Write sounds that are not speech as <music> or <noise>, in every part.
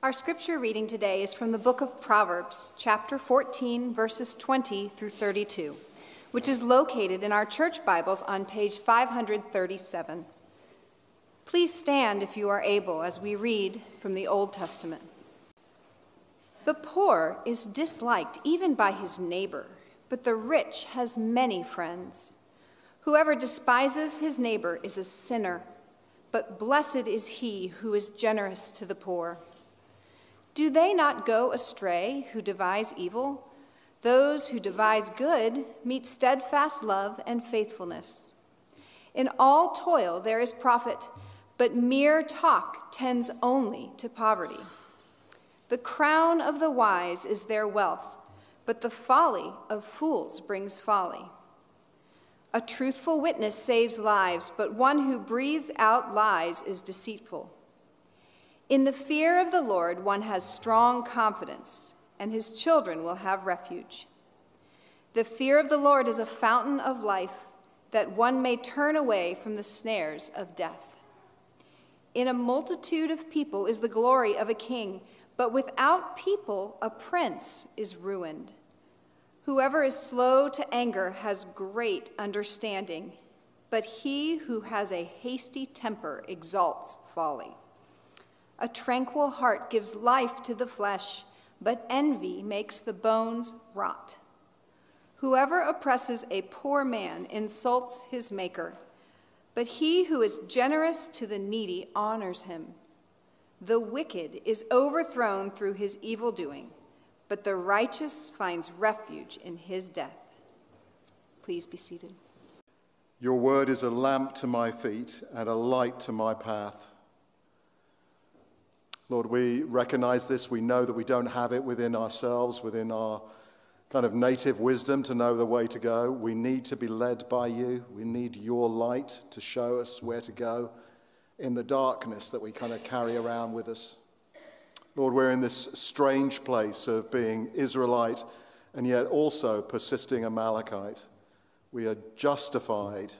Our scripture reading today is from the book of Proverbs, chapter 14, verses 20 through 32, which is located in our church Bibles on page 537. Please stand if you are able as we read from the Old Testament. The poor is disliked even by his neighbor, but the rich has many friends. Whoever despises his neighbor is a sinner, but blessed is he who is generous to the poor. Do they not go astray who devise evil? Those who devise good meet steadfast love and faithfulness. In all toil there is profit, but mere talk tends only to poverty. The crown of the wise is their wealth, but the folly of fools brings folly. A truthful witness saves lives, but one who breathes out lies is deceitful. In the fear of the Lord, one has strong confidence, and his children will have refuge. The fear of the Lord is a fountain of life, that one may turn away from the snares of death. In a multitude of people is the glory of a king, but without people, a prince is ruined. Whoever is slow to anger has great understanding, but he who has a hasty temper exalts folly. A tranquil heart gives life to the flesh, but envy makes the bones rot. Whoever oppresses a poor man insults his maker, but he who is generous to the needy honors him. The wicked is overthrown through his evil doing, but the righteous finds refuge in his death. Please be seated. Your word is a lamp to my feet and a light to my path. Lord, we recognize this. We know that we don't have it within ourselves, within our kind of native wisdom to know the way to go. We need to be led by you. We need your light to show us where to go in the darkness that we kind of carry around with us. Lord, we're in this strange place of being Israelite and yet also persisting Amalekite. We are justified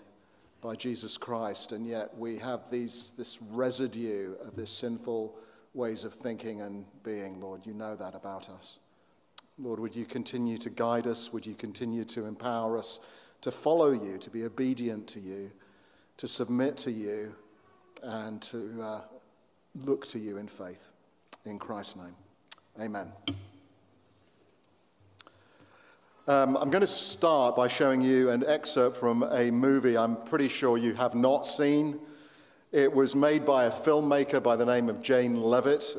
by Jesus Christ, and yet we have these, this residue of this sinful ways of thinking and being, Lord. You know that about us. Lord, would you continue to guide us? Would you continue to empower us to follow you, to be obedient to you, to submit to you, and to uh, look to you in faith? In Christ's name. Amen. Um, I'm going to start by showing you an excerpt from a movie I'm pretty sure you have not seen. It was made by a filmmaker by the name of Jane Levitt,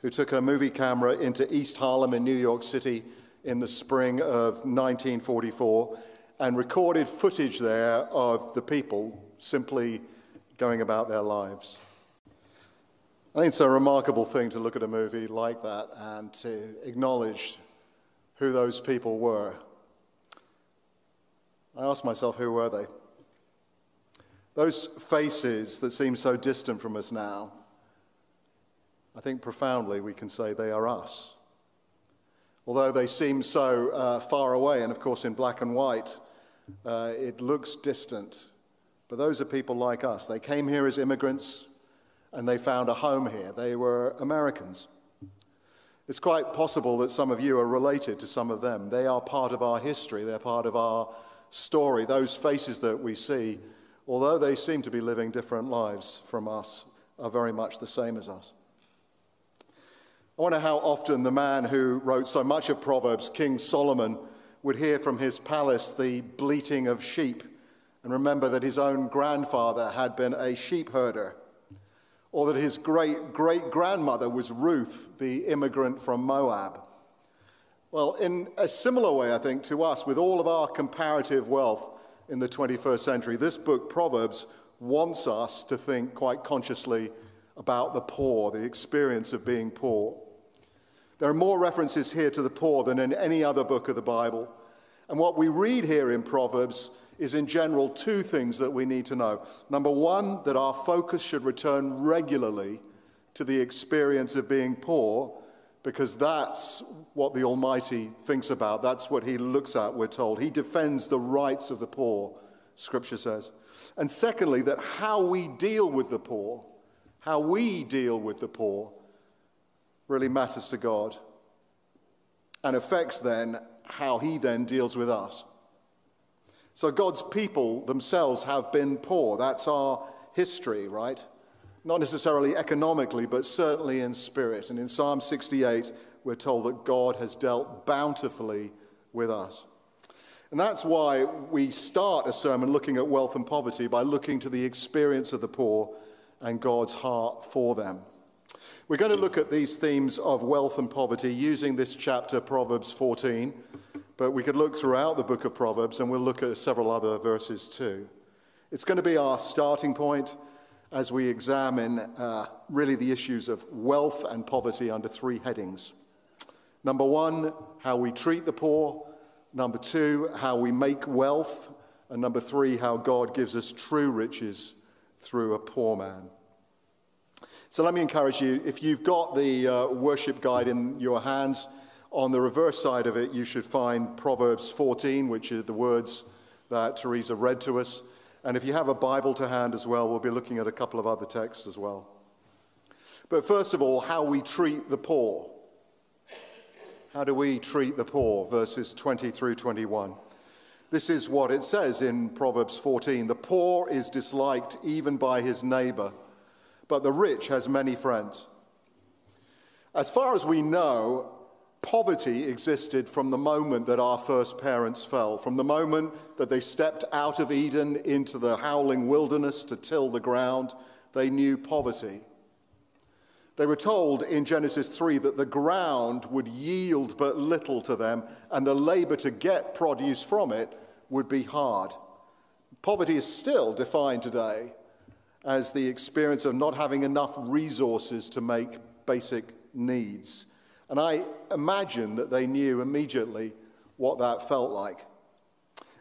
who took her movie camera into East Harlem in New York City in the spring of 1944 and recorded footage there of the people simply going about their lives. I think it's a remarkable thing to look at a movie like that and to acknowledge who those people were. I asked myself, who were they? Those faces that seem so distant from us now, I think profoundly we can say they are us. Although they seem so uh, far away, and of course in black and white, uh, it looks distant. But those are people like us. They came here as immigrants and they found a home here. They were Americans. It's quite possible that some of you are related to some of them. They are part of our history, they're part of our story. Those faces that we see although they seem to be living different lives from us, are very much the same as us. I wonder how often the man who wrote so much of Proverbs, King Solomon, would hear from his palace the bleating of sheep and remember that his own grandfather had been a sheep herder, or that his great great grandmother was Ruth, the immigrant from Moab. Well, in a similar way, I think, to us, with all of our comparative wealth, in the 21st century. This book, Proverbs, wants us to think quite consciously about the poor, the experience of being poor. There are more references here to the poor than in any other book of the Bible. And what we read here in Proverbs is, in general, two things that we need to know. Number one, that our focus should return regularly to the experience of being poor because that's what the Almighty thinks about. That's what He looks at, we're told. He defends the rights of the poor, Scripture says. And secondly, that how we deal with the poor, how we deal with the poor, really matters to God and affects then how he then deals with us. So God's people themselves have been poor. That's our history, right? Not necessarily economically, but certainly in spirit. And in Psalm 68, we're told that God has dealt bountifully with us. And that's why we start a sermon looking at wealth and poverty by looking to the experience of the poor and God's heart for them. We're going to look at these themes of wealth and poverty using this chapter, Proverbs 14, but we could look throughout the book of Proverbs and we'll look at several other verses too. It's going to be our starting point as we examine uh, really the issues of wealth and poverty under three headings. Number one, how we treat the poor. Number two, how we make wealth. And number three, how God gives us true riches through a poor man. So let me encourage you if you've got the uh, worship guide in your hands, on the reverse side of it, you should find Proverbs 14, which are the words that Teresa read to us. And if you have a Bible to hand as well, we'll be looking at a couple of other texts as well. But first of all, how we treat the poor. How do we treat the poor? Verses 20 through 21. This is what it says in Proverbs 14 The poor is disliked even by his neighbor but the rich has many friends. As far as we know, poverty existed from the moment that our first parents fell, from the moment that they stepped out of Eden into the howling wilderness to till the ground, they knew poverty. They were told in Genesis 3 that the ground would yield but little to them, and the labor to get produce from it would be hard. Poverty is still defined today as the experience of not having enough resources to make basic needs. And I imagine that they knew immediately what that felt like.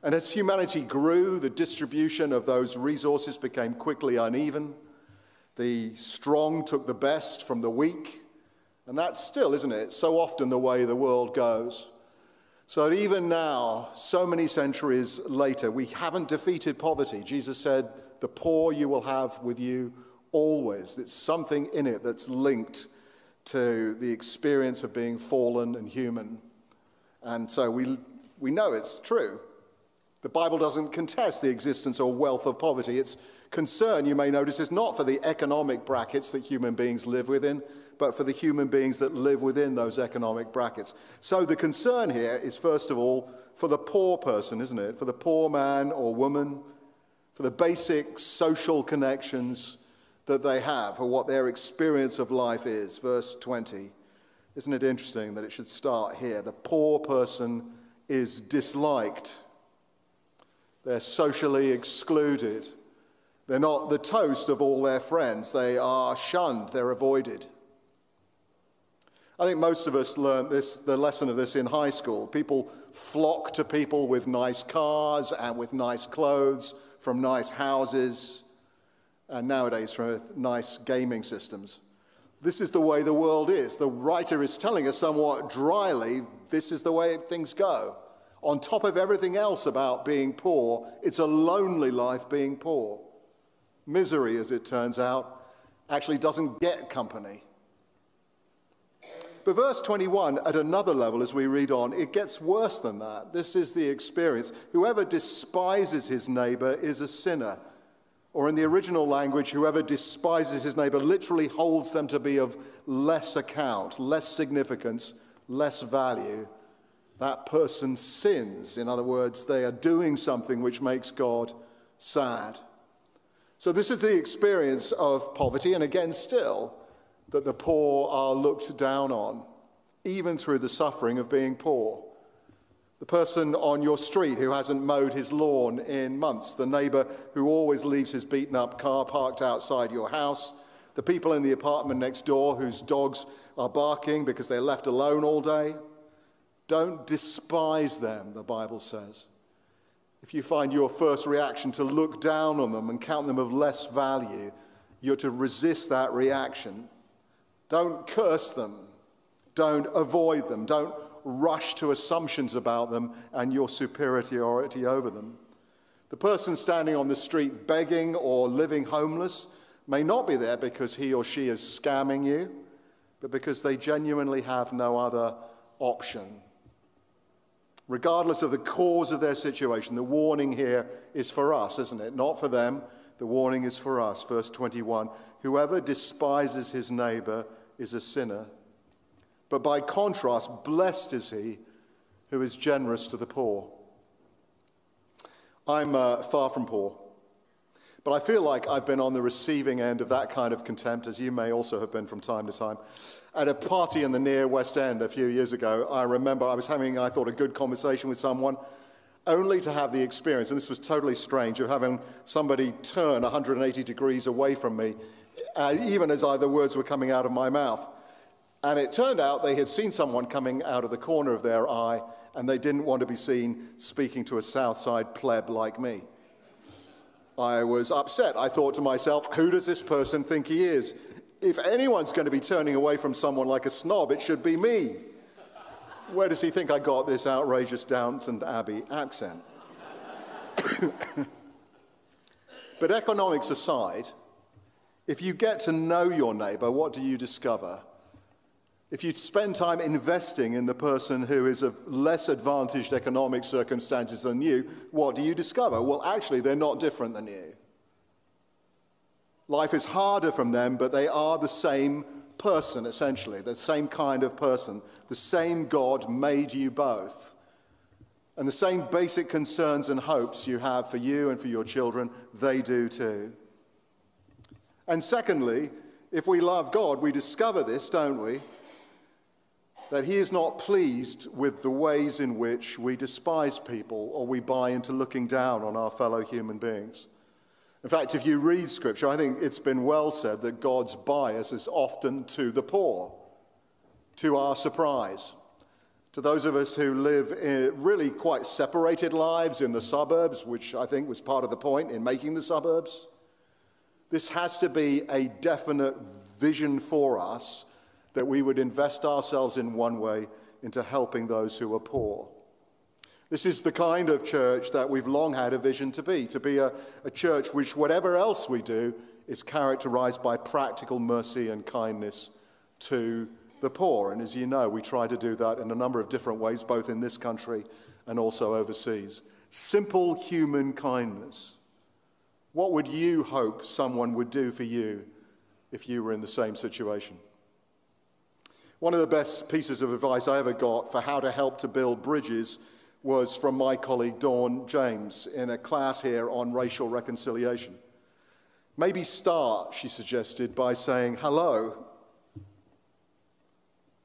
And as humanity grew, the distribution of those resources became quickly uneven. The strong took the best from the weak. And that's still, isn't it, so often the way the world goes. So even now, so many centuries later, we haven't defeated poverty. Jesus said, the poor you will have with you always. It's something in it that's linked to the experience of being fallen and human. And so we, we know it's true. The Bible doesn't contest the existence or wealth of poverty. Its concern, you may notice, is not for the economic brackets that human beings live within, but for the human beings that live within those economic brackets. So the concern here is, first of all, for the poor person, isn't it? For the poor man or woman for the basic social connections that they have, or what their experience of life is. Verse 20. Isn't it interesting that it should start here? The poor person is disliked, they're socially excluded. They're not the toast of all their friends. They are shunned, they're avoided. I think most of us learned this, the lesson of this in high school. People flock to people with nice cars and with nice clothes from nice houses, and nowadays from nice gaming systems. This is the way the world is. The writer is telling us somewhat dryly this is the way things go. On top of everything else about being poor, it's a lonely life being poor. Misery, as it turns out, actually doesn't get company. But verse 21, at another level, as we read on, it gets worse than that. This is the experience. Whoever despises his neighbor is a sinner. Or in the original language, whoever despises his neighbor literally holds them to be of less account, less significance, less value. That person sins. In other words, they are doing something which makes God sad. So, this is the experience of poverty, and again, still, that the poor are looked down on, even through the suffering of being poor. The person on your street who hasn't mowed his lawn in months, the neighbor who always leaves his beaten up car parked outside your house, the people in the apartment next door whose dogs are barking because they're left alone all day. Don't despise them, the Bible says. If you find your first reaction to look down on them and count them of less value, you're to resist that reaction don't curse them. Don't avoid them. Don't rush to assumptions about them and your superiority over them. The person standing on the street begging or living homeless may not be there because he or she is scamming you. but because they genuinely have no other option. Regardless of the cause of their situation, the warning here is for us, isn't it? Not for them. The warning is for us. Verse 21 Whoever despises his neighbor is a sinner. But by contrast, blessed is he who is generous to the poor. I'm uh, far from poor. But I feel like I've been on the receiving end of that kind of contempt, as you may also have been from time to time. At a party in the near West End a few years ago, I remember I was having, I thought, a good conversation with someone, only to have the experience, and this was totally strange, of having somebody turn 180 degrees away from me, uh, even as I, the words were coming out of my mouth. And it turned out they had seen someone coming out of the corner of their eye, and they didn't want to be seen speaking to a Southside pleb like me. I was upset. I thought to myself, who does this person think he is? If anyone's going to be turning away from someone like a snob, it should be me. Where does he think I got this outrageous Downton Abbey accent? <coughs> but economics aside, if you get to know your neighbor, what do you discover? If you spend time investing in the person who is of less advantaged economic circumstances than you, what do you discover? Well, actually, they're not different than you. Life is harder from them, but they are the same person, essentially, the same kind of person. The same God made you both. And the same basic concerns and hopes you have for you and for your children, they do too. And secondly, if we love God, we discover this, don't we? That he is not pleased with the ways in which we despise people or we buy into looking down on our fellow human beings. In fact, if you read scripture, I think it's been well said that God's bias is often to the poor, to our surprise. To those of us who live really quite separated lives in the suburbs, which I think was part of the point in making the suburbs, this has to be a definite vision for us that we would invest ourselves in one way into helping those who are poor. This is the kind of church that we've long had a vision to be, to be a, a church which, whatever else we do, is characterized by practical mercy and kindness to the poor. And as you know, we try to do that in a number of different ways, both in this country and also overseas. Simple human kindness. What would you hope someone would do for you if you were in the same situation? One of the best pieces of advice I ever got for how to help to build bridges was from my colleague Dawn James in a class here on racial reconciliation. Maybe start, she suggested, by saying hello,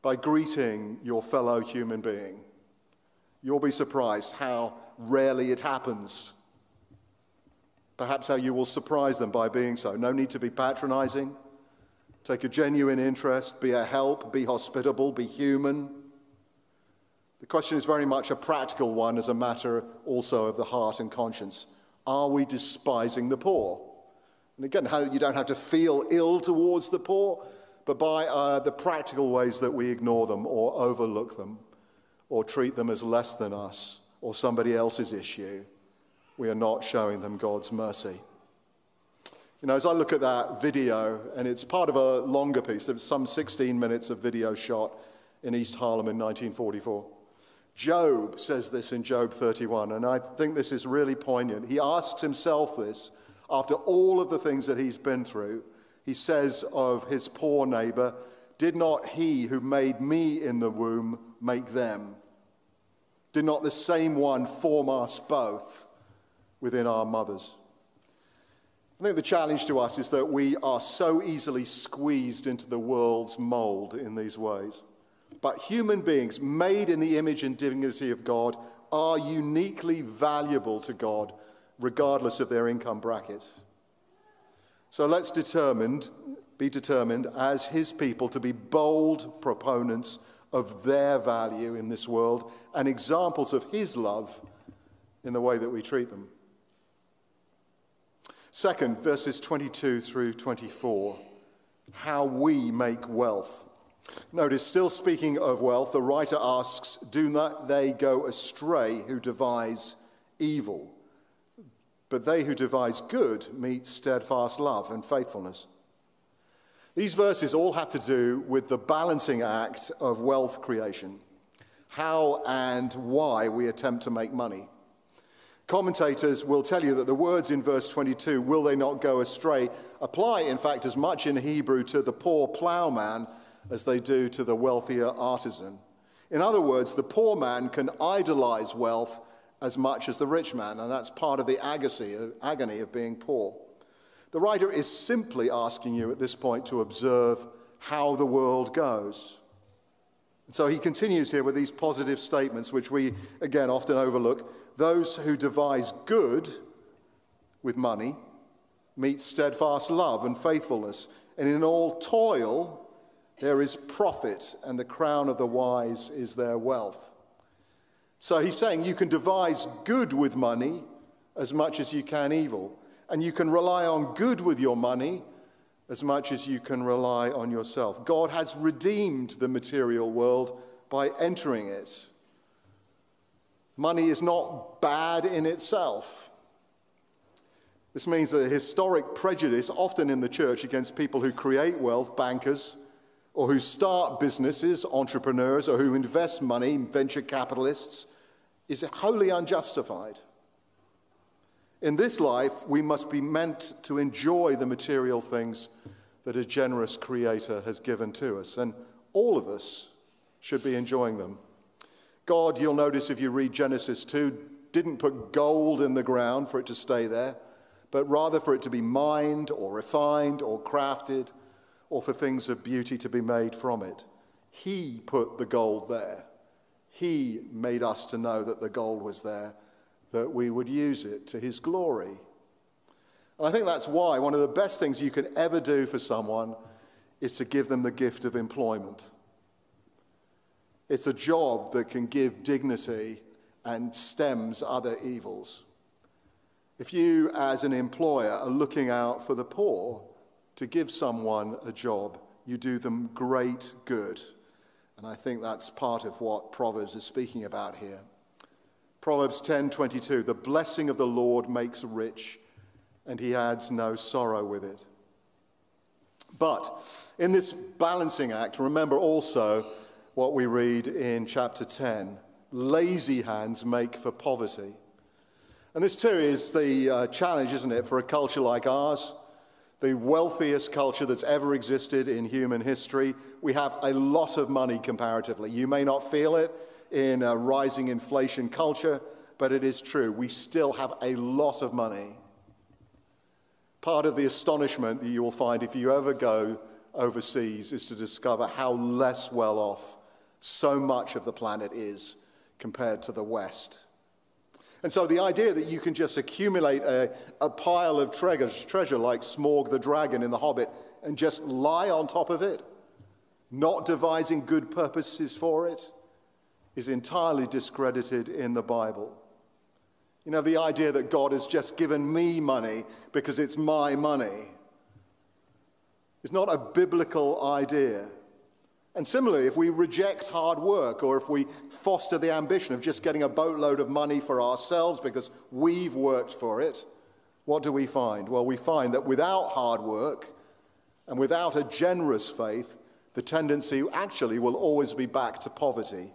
by greeting your fellow human being. You'll be surprised how rarely it happens. Perhaps how you will surprise them by being so. No need to be patronizing. Take a genuine interest, be a help, be hospitable, be human. The question is very much a practical one as a matter also of the heart and conscience. Are we despising the poor? And again, you don't have to feel ill towards the poor, but by uh, the practical ways that we ignore them or overlook them or treat them as less than us or somebody else's issue, we are not showing them God's mercy. You know, as I look at that video, and it's part of a longer piece, it's some 16 minutes of video shot in East Harlem in 1944. Job says this in Job 31, and I think this is really poignant. He asks himself this after all of the things that he's been through. He says of his poor neighbor, Did not he who made me in the womb make them? Did not the same one form us both within our mothers? I think the challenge to us is that we are so easily squeezed into the world's mold in these ways. But human beings made in the image and dignity of God are uniquely valuable to God, regardless of their income bracket. So let's determined, be determined as His people to be bold proponents of their value in this world and examples of His love in the way that we treat them. Second, verses 22 through 24, how we make wealth. Notice, still speaking of wealth, the writer asks, Do not they go astray who devise evil? But they who devise good meet steadfast love and faithfulness. These verses all have to do with the balancing act of wealth creation, how and why we attempt to make money. Commentators will tell you that the words in verse 22, will they not go astray, apply, in fact, as much in Hebrew to the poor plowman as they do to the wealthier artisan. In other words, the poor man can idolize wealth as much as the rich man, and that's part of the agony of being poor. The writer is simply asking you at this point to observe how the world goes. So he continues here with these positive statements, which we again often overlook. Those who devise good with money meet steadfast love and faithfulness, and in all toil there is profit, and the crown of the wise is their wealth. So he's saying you can devise good with money as much as you can evil, and you can rely on good with your money as much as you can rely on yourself. God has redeemed the material world by entering it. Money is not bad in itself. This means that a historic prejudice, often in the church, against people who create wealth, bankers, or who start businesses, entrepreneurs, or who invest money, venture capitalists, is wholly unjustified. In this life, we must be meant to enjoy the material things that a generous Creator has given to us, and all of us should be enjoying them. God, you'll notice if you read Genesis 2, didn't put gold in the ground for it to stay there, but rather for it to be mined or refined or crafted or for things of beauty to be made from it. He put the gold there. He made us to know that the gold was there that we would use it to his glory. And I think that's why one of the best things you can ever do for someone is to give them the gift of employment. It's a job that can give dignity and stems other evils. If you, as an employer, are looking out for the poor to give someone a job, you do them great good. And I think that's part of what Proverbs is speaking about here. Proverbs 10:22 The blessing of the Lord makes rich and he adds no sorrow with it. But in this balancing act remember also what we read in chapter 10 lazy hands make for poverty. And this too is the uh, challenge isn't it for a culture like ours the wealthiest culture that's ever existed in human history. We have a lot of money comparatively. You may not feel it, in a rising inflation culture, but it is true. We still have a lot of money. Part of the astonishment that you will find if you ever go overseas is to discover how less well off so much of the planet is compared to the West. And so the idea that you can just accumulate a, a pile of treasure, treasure like Smaug the dragon in The Hobbit and just lie on top of it, not devising good purposes for it, is entirely discredited in the Bible. You know, the idea that God has just given me money because it's my money is not a biblical idea. And similarly, if we reject hard work or if we foster the ambition of just getting a boatload of money for ourselves because we've worked for it, what do we find? Well, we find that without hard work and without a generous faith, the tendency actually will always be back to poverty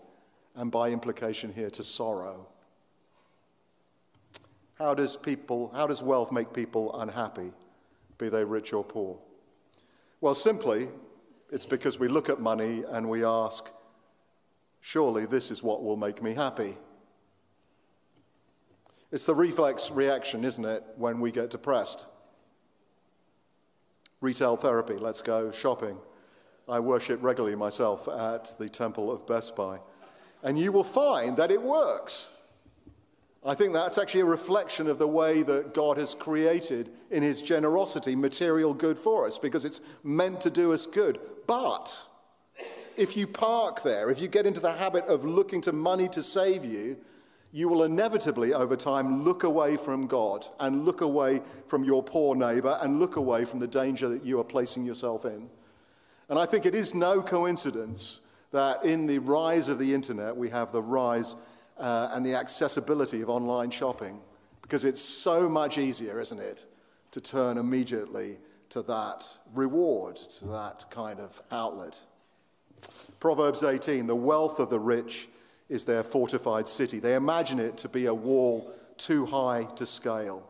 and by implication here to sorrow. How does people, how does wealth make people unhappy, be they rich or poor? Well, simply, it's because we look at money and we ask, surely this is what will make me happy. It's the reflex reaction, isn't it, when we get depressed? Retail therapy, let's go shopping. I worship regularly myself at the temple of Best Buy and you will find that it works. I think that's actually a reflection of the way that God has created in his generosity material good for us because it's meant to do us good. But if you park there, if you get into the habit of looking to money to save you, you will inevitably over time look away from God and look away from your poor neighbor and look away from the danger that you are placing yourself in. And I think it is no coincidence that in the rise of the internet, we have the rise uh, and the accessibility of online shopping because it's so much easier, isn't it, to turn immediately to that reward, to that kind of outlet. Proverbs 18 the wealth of the rich is their fortified city. They imagine it to be a wall too high to scale.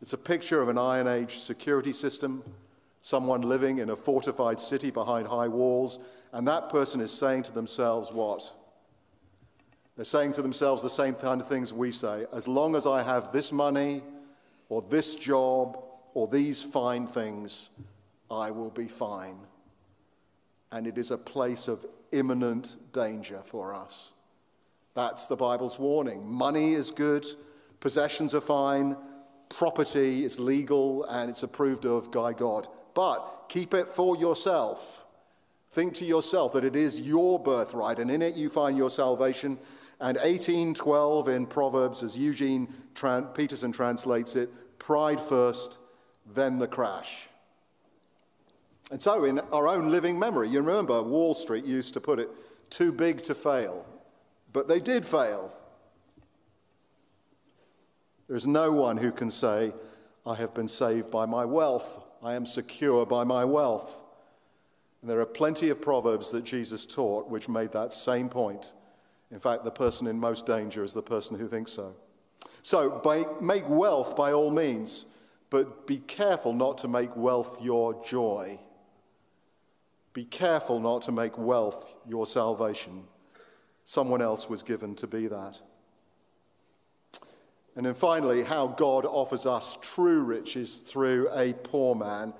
It's a picture of an Iron Age security system, someone living in a fortified city behind high walls, and that person is saying to themselves, What? They're saying to themselves the same kind of things we say. As long as I have this money, or this job, or these fine things, I will be fine. And it is a place of imminent danger for us. That's the Bible's warning. Money is good, possessions are fine, property is legal, and it's approved of by God. But keep it for yourself. Think to yourself that it is your birthright, and in it you find your salvation. And 1812 in Proverbs, as Eugene Peterson translates it, pride first, then the crash. And so, in our own living memory, you remember Wall Street used to put it, too big to fail. But they did fail. There is no one who can say, I have been saved by my wealth, I am secure by my wealth. And there are plenty of proverbs that Jesus taught which made that same point. In fact, the person in most danger is the person who thinks so. So, by, make wealth by all means, but be careful not to make wealth your joy. Be careful not to make wealth your salvation. Someone else was given to be that. And then finally, how God offers us true riches through a poor man,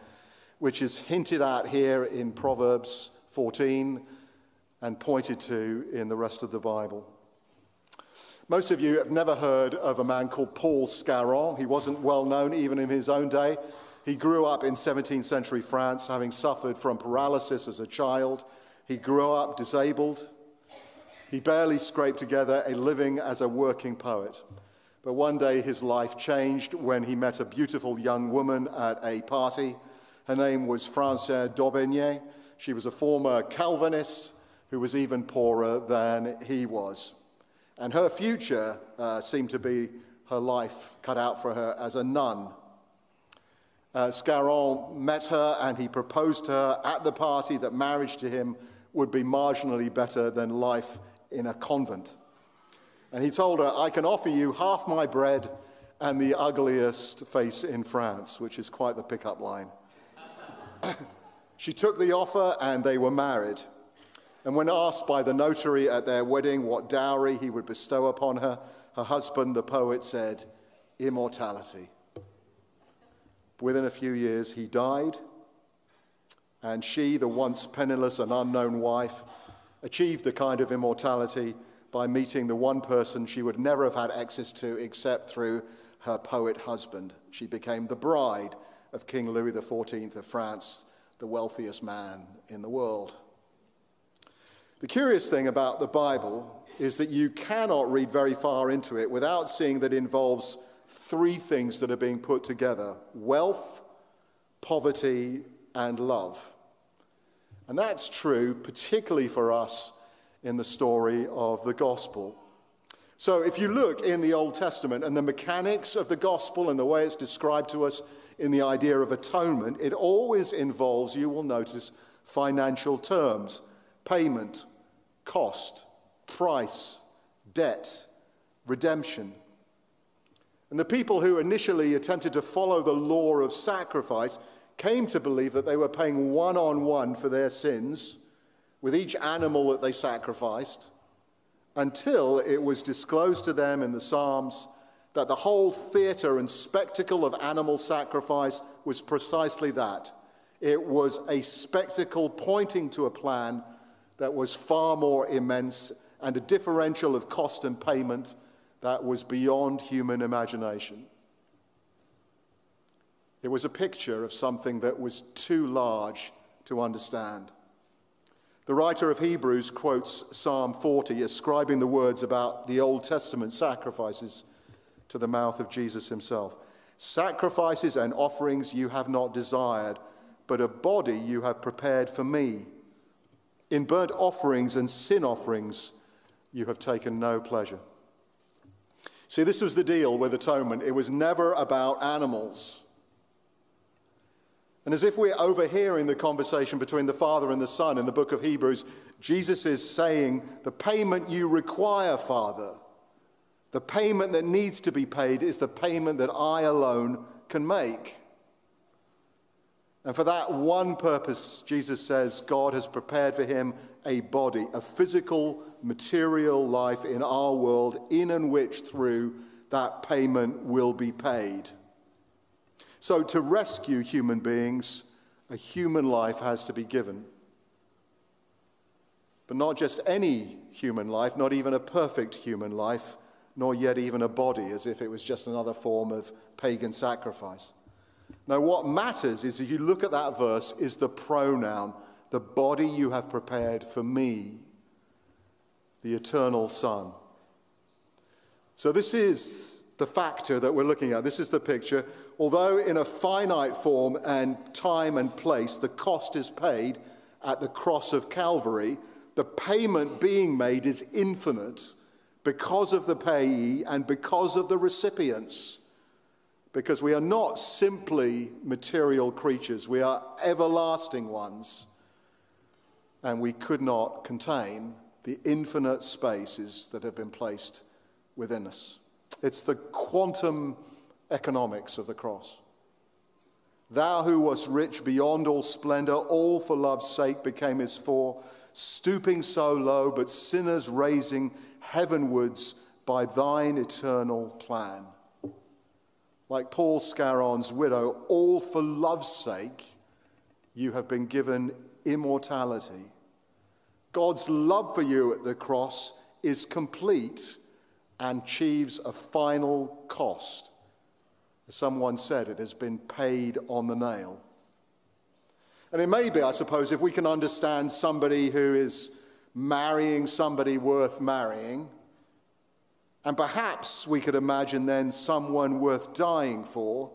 which is hinted at here in Proverbs 14 and pointed to in the rest of the Bible. Most of you have never heard of a man called Paul Scarron. He wasn't well known even in his own day. He grew up in 17th century France, having suffered from paralysis as a child. He grew up disabled. He barely scraped together a living as a working poet. But one day his life changed when he met a beautiful young woman at a party. Her name was Francine d'Aubigné. She was a former Calvinist who was even poorer than he was. And her future uh, seemed to be her life cut out for her as a nun. Uh, Scarron met her and he proposed to her at the party that marriage to him would be marginally better than life in a convent. And he told her, I can offer you half my bread and the ugliest face in France, which is quite the pickup line. <coughs> she took the offer and they were married. And when asked by the notary at their wedding what dowry he would bestow upon her, her husband, the poet, said, Immortality. Within a few years, he died, and she, the once penniless and unknown wife, achieved the kind of immortality by meeting the one person she would never have had access to except through her poet husband. She became the bride of King Louis XIV of France, the wealthiest man in the world. The curious thing about the Bible is that you cannot read very far into it without seeing that it involves three things that are being put together wealth, poverty, and love. And that's true, particularly for us in the story of the gospel. So, if you look in the Old Testament and the mechanics of the gospel and the way it's described to us in the idea of atonement, it always involves, you will notice, financial terms payment, cost, price, debt, redemption. And the people who initially attempted to follow the law of sacrifice came to believe that they were paying one on one for their sins with each animal that they sacrificed until it was disclosed to them in the Psalms that the whole theater and spectacle of animal sacrifice was precisely that. It was a spectacle pointing to a plan that was far more immense and a differential of cost and payment that was beyond human imagination. It was a picture of something that was too large to understand. The writer of Hebrews quotes Psalm 40, ascribing the words about the Old Testament sacrifices to the mouth of Jesus himself. Sacrifices and offerings you have not desired, but a body you have prepared for me. In burnt offerings and sin offerings, you have taken no pleasure. See, this was the deal with atonement. It was never about animals. And as if we're overhearing the conversation between the Father and the Son in the book of Hebrews, Jesus is saying, The payment you require, Father, the payment that needs to be paid is the payment that I alone can make. And for that one purpose, Jesus says God has prepared for him a body, a physical, material life in our world, in and which through that payment will be paid. So, to rescue human beings, a human life has to be given. But not just any human life, not even a perfect human life, nor yet even a body, as if it was just another form of pagan sacrifice. Now, what matters is if you look at that verse, is the pronoun, the body you have prepared for me, the eternal Son. So, this is the factor that we're looking at. This is the picture. Although in a finite form and time and place, the cost is paid at the cross of Calvary, the payment being made is infinite because of the payee and because of the recipients because we are not simply material creatures, we are everlasting ones. And we could not contain the infinite spaces that have been placed within us. It's the quantum economics of the cross. Thou who wast rich beyond all splendor, all for love's sake became his for, stooping so low, but sinners raising heavenwards by thine eternal plan like Paul Scarron's widow, all for love's sake, you have been given immortality. God's love for you at the cross is complete and achieves a final cost. As someone said, it has been paid on the nail. And it may be, I suppose, if we can understand somebody who is marrying somebody worth marrying, and perhaps we could imagine then someone worth dying for.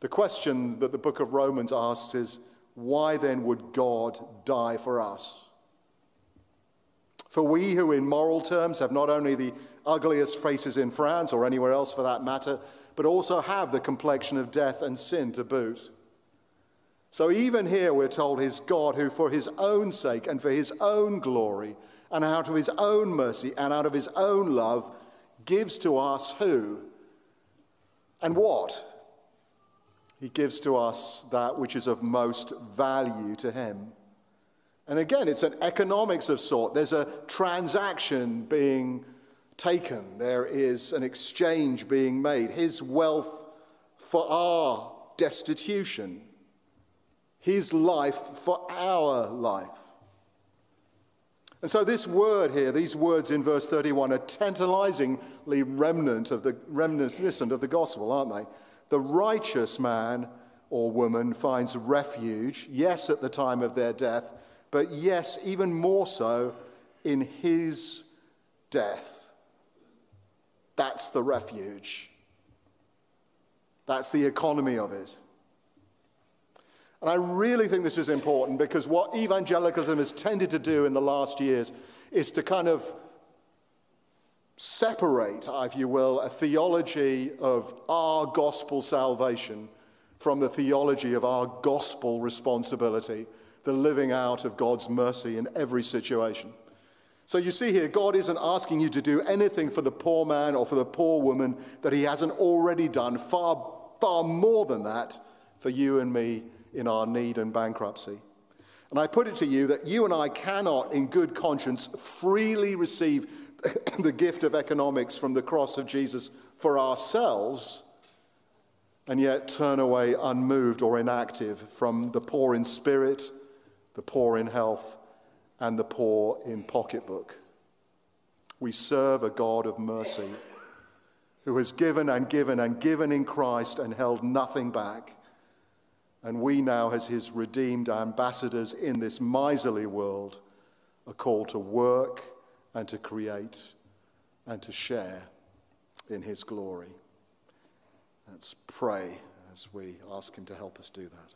The question that the book of Romans asks is why then would God die for us? For we who, in moral terms, have not only the ugliest faces in France or anywhere else for that matter, but also have the complexion of death and sin to boot. So even here we're told his God who, for his own sake and for his own glory, and out of his own mercy and out of his own love, gives to us who and what? He gives to us that which is of most value to him. And again, it's an economics of sort. There's a transaction being taken, there is an exchange being made. His wealth for our destitution, his life for our life. And so, this word here, these words in verse 31, are tantalizingly remnant of the reminiscent of the gospel, aren't they? The righteous man or woman finds refuge, yes, at the time of their death, but yes, even more so in his death. That's the refuge. That's the economy of it. And I really think this is important because what evangelicalism has tended to do in the last years is to kind of separate, if you will, a theology of our gospel salvation from the theology of our gospel responsibility, the living out of God's mercy in every situation. So you see here, God isn't asking you to do anything for the poor man or for the poor woman that he hasn't already done, far, far more than that for you and me in our need and bankruptcy. And I put it to you that you and I cannot, in good conscience, freely receive <coughs> the gift of economics from the cross of Jesus for ourselves and yet turn away unmoved or inactive from the poor in spirit, the poor in health, and the poor in pocketbook. We serve a God of mercy who has given and given and given in Christ and held nothing back. And we now, as his redeemed ambassadors in this miserly world, are called to work and to create and to share in his glory. Let's pray as we ask him to help us do that.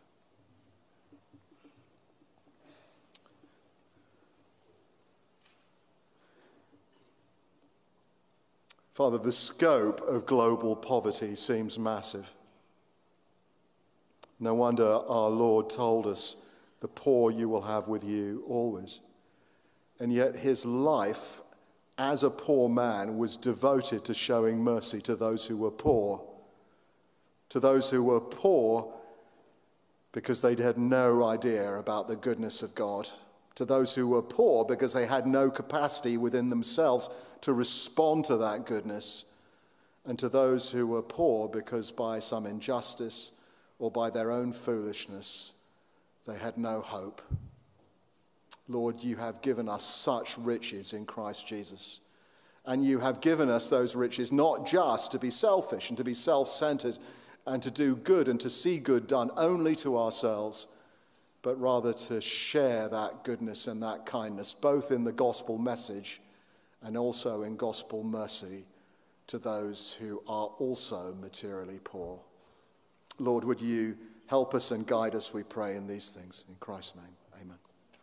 Father, the scope of global poverty seems massive. No wonder our Lord told us, The poor you will have with you always. And yet his life as a poor man was devoted to showing mercy to those who were poor. To those who were poor because they had no idea about the goodness of God. To those who were poor because they had no capacity within themselves to respond to that goodness. And to those who were poor because by some injustice or by their own foolishness, they had no hope. Lord, you have given us such riches in Christ Jesus. And you have given us those riches not just to be selfish and to be self centered and to do good and to see good done only to ourselves, but rather to share that goodness and that kindness, both in the gospel message and also in gospel mercy to those who are also materially poor. Lord, would you help us and guide us, we pray, in these things. In Christ's name.